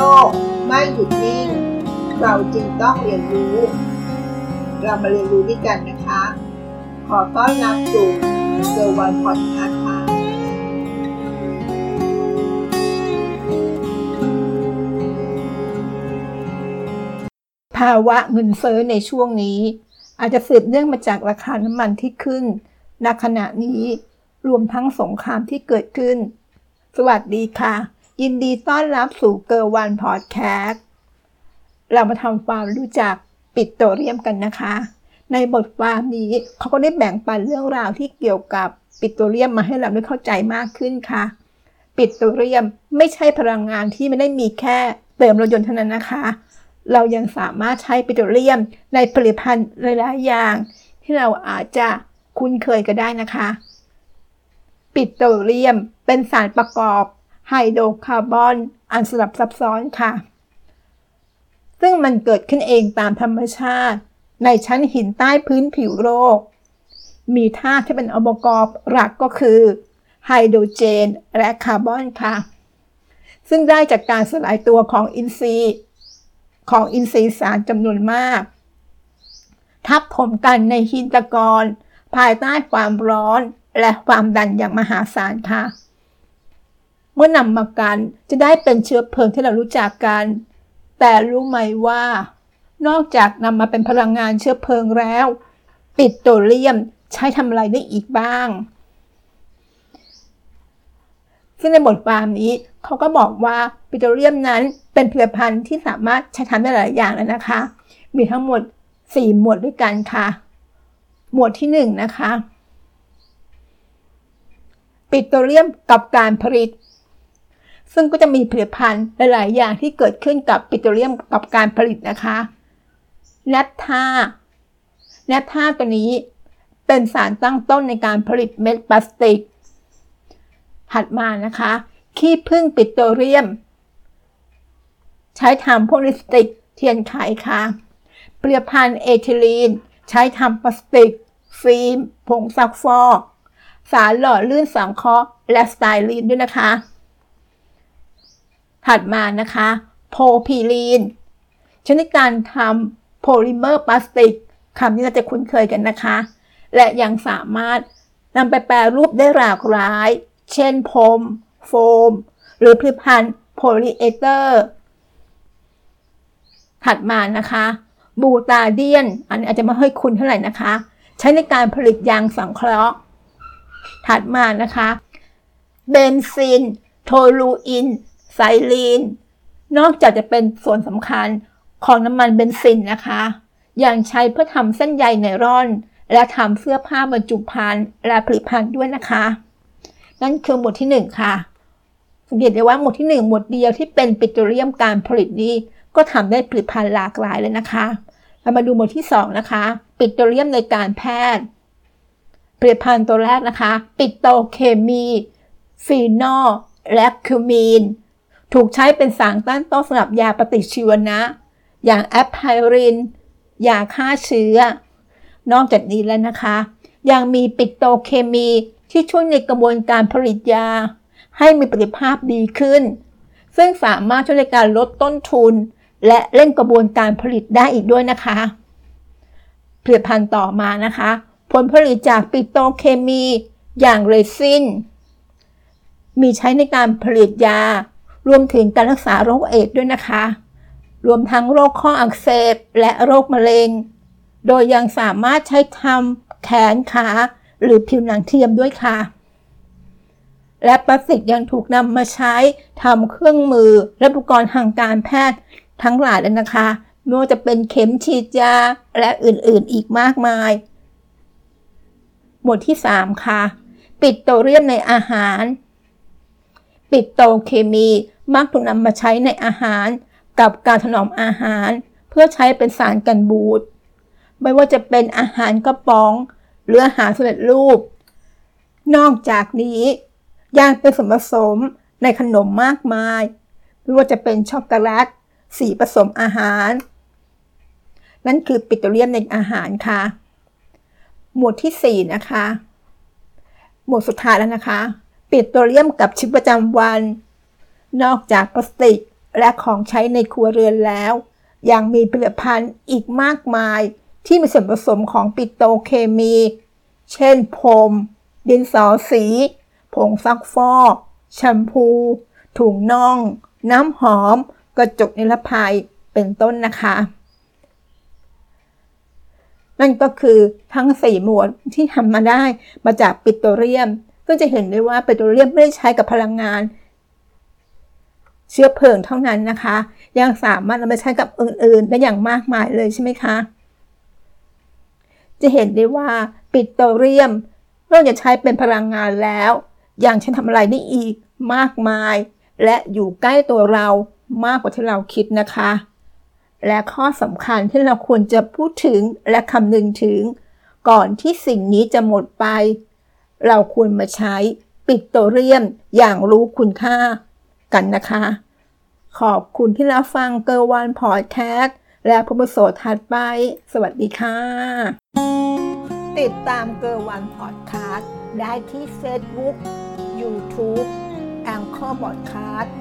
ลก ไม่หยุดนิ่ง เราจึงต้องเรียนรู้ เรามาเรียนรู้ด้วยกันนะคะ ขอต้อนรับสู่เซอร์วันพอดคาส์ค่ะภาวะเงินเฟ้อในช่วงนี้ อาจจะสืบเนื่องมาจากราคาน้ำมันที่ขึ้นณขณะนี้รวมทั้งสงครามที่เกิดขึ้น สวัสดีค่ะ ยินดีต้อนรับสู่เกอร์วันพอดแคสต์เรามาทำความรู้จักปิโตรเลียมกันนะคะ ในบทความนี้เขาก็ได้แบ่งปันเรื่องราวที่เกี่ยวกับปิโตรเลียมมาให้เราได้เข้าใจมากขึ้นค่ะ ปิโตรเลียมไม่ใช่พลังงานที่ไม่ได้มีแค่เติมรถยนต์เท่านั้นนะคะ เรายังสามารถใช้ปิโตรเลียมในผลิตภัณฑ์หลายๆอย่าง ที่เราอาจจะคุ้นเคยก็ได้นะคะ ปิโตรเลียมเป็นสารประกอบ ไฮโดรคาร์บอนอันสลับซับซ้อนค่ะ ซึ่งมันเกิดขึ้นเองตามธรรมชาติ ในชั้นหินใต้พื้นผิวโลก มีธาตุที่เป็นองค์ประกอบหลักก็คือไฮโดรเจนและคาร์บอนค่ะ ซึ่งได้จากการสลายตัวของอินทรีย์ของอินทรีย์สารจำนวนมาก ทับถมกันในหินตะกอนภายใต้ความร้อนและความดันอย่างมหาศาลค่ะ เมื่อนำมากันจะได้เป็นเชื้อเพลิงที่เรารู้จักกัน แต่รู้ไหมว่า นอกจากนำมาเป็นพลังงานเชื้อเพลิงแล้ว ปิโตรเลียมใช้ทำอะไรได้อีกบ้าง ซึ่งในบทความนี้เขาก็บอกว่าปิโตรเลียมนั้นเป็นผลิตภัณฑ์ที่สามารถใช้ทำได้หลายอย่างแล้วนะคะ มีทั้งหมด 4 หมวดด้วยกันค่ะ หมวดที่ 1 นะคะ ปิโตรเลียมกับการผลิต ซึ่งก็จะมีผลิตภัณฑ์หลาย ๆ อย่างที่เกิดขึ้นกับปิโตรเลียมกับการผลิตนะคะนปทธานปทาตัวนี้เป็นสารตั้งต้นในการผลิตเม็ดพลาสติก ถัดมานะคะ ขี้ผึ้งปิโตรเลียม ใช้ทำพวกลิปสติก เทียนไขค่ะผลิตภัณฑ์เอทิลีน ใช้ทำพลาสติก ฟิล์ม ผงซักฟอก สารหล่อลื่นสังเคราะห์และสไตรีนด้วยนะคะ ถัดมานะคะ โพรพิลีน ชนิดการทำโพลิเมอร์พลาสติกคำนี้เราจะคุ้นเคยกันนะคะ และยังสามารถนำไปแปรรูปได้หลากหลาย เช่นพรมโฟม หรือผลิตภัณฑ์โพลีเอสเตอร์ ถัดมานะคะบิวทาไดอีน อันนี้อาจจะไม่ค่อยคุ้นเท่าไหร่นะคะ ใช้ในการผลิตยางสังเคราะห์ ถัดมานะคะ เบนซิน โทลูอีน ไซลีน นอกจากจะเป็นส่วนสำคัญของน้ำมันเบนซินนะคะ ยังใช้เพื่อทำเส้นใยไนร่อน และทำเสื้อผ้าบรรจุภัณฑ์และผลิตภัณฑ์ด้วยนะคะ นั่นคือหมวดที่ 1 ค่ะสังเกตได้ว่าหมวดที่ 1 หมวดเดียวที่เป็นปิโตรเลียมการผลิตนี้ ก็ทำได้ผลิตภัณฑ์หลากหลายเลยนะคะ เรามาดูหมวดที่ 2 นะคะ ปิโตรเลียมในการแพทย์ ผลิตภัณฑ์ตัวแรกนะคะ ปิโตเคมีฟีนอลและคิวมีน ถูกใช้เป็นสารต้านต้นสำหรับยาปฏิชีวนะ อย่างแอปไพริน ยาฆ่าเชื้อ นอกจากนี้แล้วนะคะ ยังมีปิโตเคมีที่ช่วยในกระบวนการผลิตยา ให้มีประสิทธิภาพดีขึ้น ซึ่งสามารถช่วยในการลดต้นทุน และเร่งกระบวนการผลิตได้อีกด้วยนะคะ ผลิตภัณฑ์ต่อมานะคะ ผลผลิตจากปิโตเคมี อย่างเรซินมีใช้ในการผลิตยา รวมถึงการรักษาโรคเอดด้วยนะคะ รวมทั้งโรคข้ออักเสบและโรคมะเร็ง โดยยังสามารถใช้ทำแขนขา หรือผิวหนังเทียมด้วยค่ะ และพลาสติกยังถูกนำมาใช้ทำเครื่องมือและอุปกรณ์ทางการแพทย์ทั้งหลายเลยนะคะไม่ว่าจะเป็นเข็มฉีดยาและอื่นๆอีกมากมาย หมวดที่ 3 ค่ะ ปิโตเลียมในอาหาร ปิโตเคมีมักถูกนำมาใช้ในอาหารกับการถนอมอาหาร เพื่อใช้เป็นสารกันบูด ไม่ว่าจะเป็นอาหารกระป๋อง หรืออาหารสำเร็จรูป นอกจากนี้ยังเป็นส่วนผสมในขนมมากมาย ไม่ว่าจะเป็นช็อกโกแลตสีผสมอาหาร นั่นคือปิโตรเลียมในอาหารค่ะ หมวดที่ 4 นะคะ หมวดสุดท้ายแล้วนะคะ ปิโตรเลียมกับชีวิตประจำวัน นอกจากพลาสติกและของใช้ในครัวเรือนแล้ว ยังมีผลิตภัณฑ์อีกมากมายที่มีส่วนผสมของปิโตเคมี เช่นพรม ดินสอสี ผงซักฟอกแชมพู ถุงน่อง น้ำหอม กระจกนิรภัยเป็นต้นนะคะ นั่นก็คือทั้งสี่หมวดที่ทำมาได้มาจากปิโตรเลียม ก็จะเห็นได้ว่าปิโตรเลียมไม่ได้ใช้กับพลังงาน เชื้อเพลิงเท่านั้นนะคะ ยังสามารถนำไปใช้กับอื่นๆ ได้อย่างมากมายเลยใช่ไหมคะ จะเห็นได้ว่าปิโตรเลียมนอกจากใช้เป็นพลังงานแล้ว ยังใช้ทำอะไรได้อีกมากมาย และอยู่ใกล้ตัวเรามากกว่าที่เราคิดนะคะ และข้อสำคัญที่เราควรจะพูดถึงและคำนึงถึง ก่อนที่สิ่งนี้จะหมดไป เราควรมาใช้ปิโตรเลียมอย่างรู้คุณค่ากันนะคะ ขอบคุณที่รับฟังเกอร์วันพอดแคสต์และพบโสดถัดไป สวัสดีค่ะ ติดตามเกอร์วันพอดแคสต์ได้ที่เฟซบุ๊กยูทูบแองเกอร์พอดคาสต์